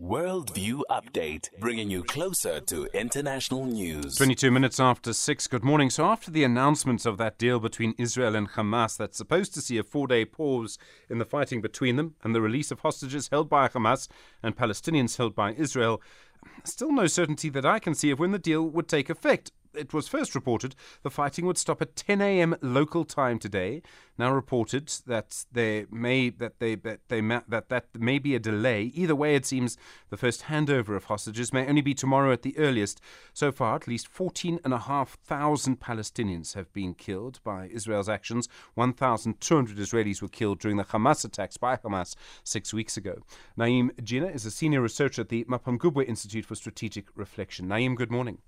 Worldview Update, bringing you closer to international news. 22 minutes after 6. Good morning. So, after the announcement of that deal between Israel and Hamas that's supposed to see a four day pause in the fighting between them and the release of hostages held by Hamas and Palestinians held by Israel, still no certainty that I can see of when the deal would take effect it was first reported the fighting would stop at 10 a.m. local time today. Now reported that there may that they that they that that may be a delay. Either way, it seems the first handover of hostages may only be tomorrow at the earliest. So far, at least 14,500 Palestinians have been killed by Israel's actions. 1,200 Israelis were killed during the Hamas attacks by Hamas six weeks ago. Naeem Jeenah is a senior researcher at the Mapungubwe Institute for Strategic Reflection. Naeem, good morning.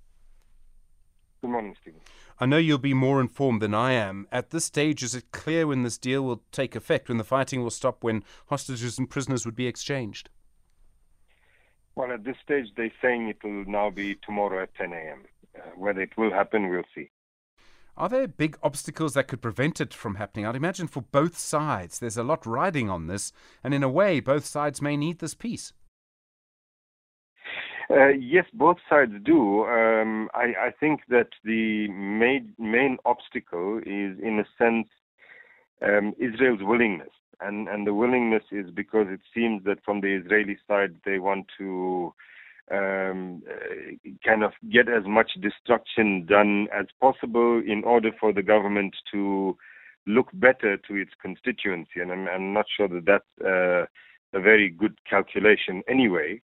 Good morning, Stephen. I know you'll be more informed than I am. At this stage, is it clear when this deal will take effect, when the fighting will stop, when hostages and prisoners would be exchanged? Well, at this stage, they're saying it will now be tomorrow at 10 a.m. Uh, whether it will happen, we'll see. Are there big obstacles that could prevent it from happening? I'd imagine for both sides. There's a lot riding on this, and in a way, both sides may need this peace. Uh, yes, both sides do. Um, I, I, think that the main, main obstacle is, in a sense, um, Israel's willingness. And, and the willingness is because it seems that from the Israeli side, they want to um, uh, kind of get as much destruction done as possible in order for the government to look better to its constituency. And I'm, I'm not sure that that's uh, a very good calculation anyway.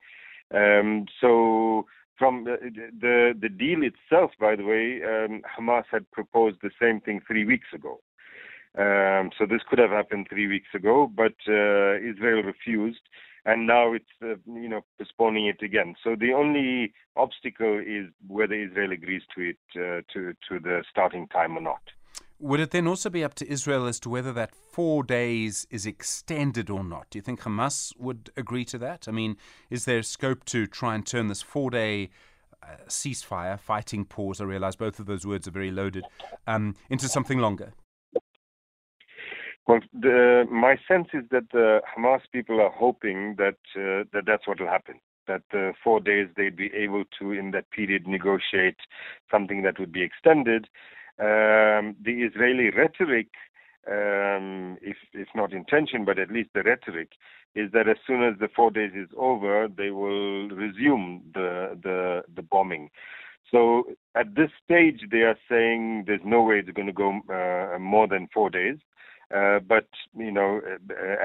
Um, so from the, the, the deal itself, by the way, um, Hamas had proposed the same thing three weeks ago. Um, so this could have happened three weeks ago, but uh, Israel refused, and now it's uh, you know postponing it again. So the only obstacle is whether Israel agrees to it uh, to to the starting time or not. Would it then also be up to Israel as to whether that four days is extended or not? Do you think Hamas would agree to that? I mean, is there scope to try and turn this four day uh, ceasefire, fighting pause, I realize both of those words are very loaded, um, into something longer? Well, the, my sense is that the Hamas people are hoping that uh, that that's what will happen. That uh, four days they'd be able to, in that period, negotiate something that would be extended um, the Israeli rhetoric, um, if, if not intention, but at least the rhetoric, is that as soon as the four days is over, they will resume the, the, the bombing. So at this stage, they are saying there's no way it's going to go uh, more than four days. Uh, but, you know,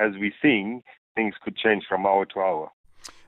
as we're seeing, things could change from hour to hour.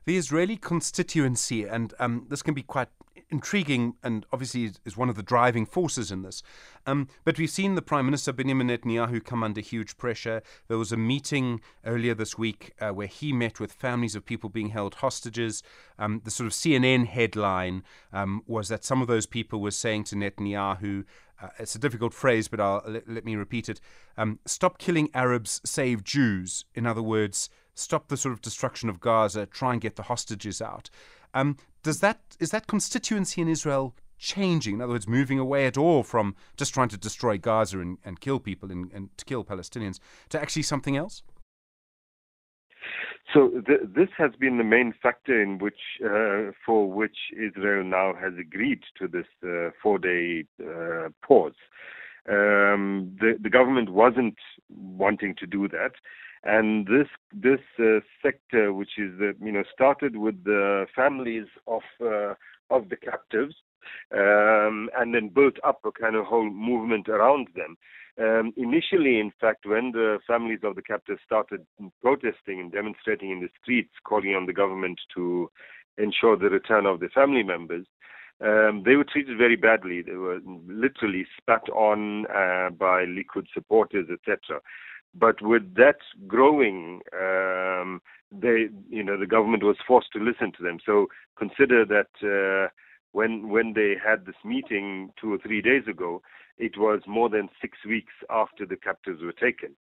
The Israeli constituency, and um, this can be quite intriguing and obviously is, one of the driving forces in this. Um, but we've seen the Prime Minister Benjamin Netanyahu come under huge pressure. There was a meeting earlier this week uh, where he met with families of people being held hostages. Um, the sort of CNN headline um, was that some of those people were saying to Netanyahu, uh, it's a difficult phrase, but I'll, let, let me repeat it. Um, stop killing Arabs, save Jews. In other words, stop the sort of destruction of Gaza, try and get the hostages out. Um, does that is that constituency in Israel changing? In other words, moving away at all from just trying to destroy Gaza and, and kill people and, and to kill Palestinians to actually something else? So this has been the main factor in which, uh, for which Israel now has agreed to this uh, four-day uh, pause. Um, the, the government wasn't wanting to do that, and this this uh, sector, which is uh, you know started with the families of uh, of the captives, um, and then built up a kind of whole movement around them. Um, initially, in fact, when the families of the captives started protesting and demonstrating in the streets, calling on the government to ensure the return of the family members, um, they were treated very badly. They were literally spat on uh, by Likud supporters, etc. But with that growing, um, they, you know, the government was forced to listen to them. So consider that uh, when when they had this meeting two or three days ago, it was more than six weeks after the captives were taken.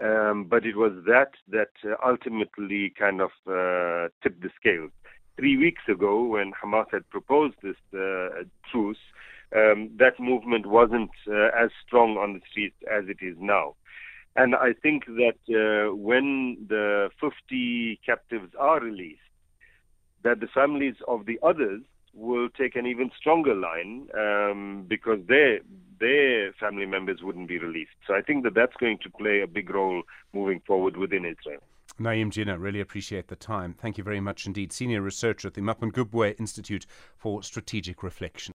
Um, but it was that that uh, ultimately kind of uh, tipped the scales. Three weeks ago, when Hamas had proposed this uh, truce, um, that movement wasn't uh, as strong on the streets as it is now. And I think that uh, when the 50 captives are released, that the families of the others will take an even stronger line um, because their their family members wouldn't be released. So I think that that's going to play a big role moving forward within Israel. Naeem Jeenah, really appreciate the time. Thank you very much indeed. Senior researcher at the Mapungubwe Institute for Strategic Reflection.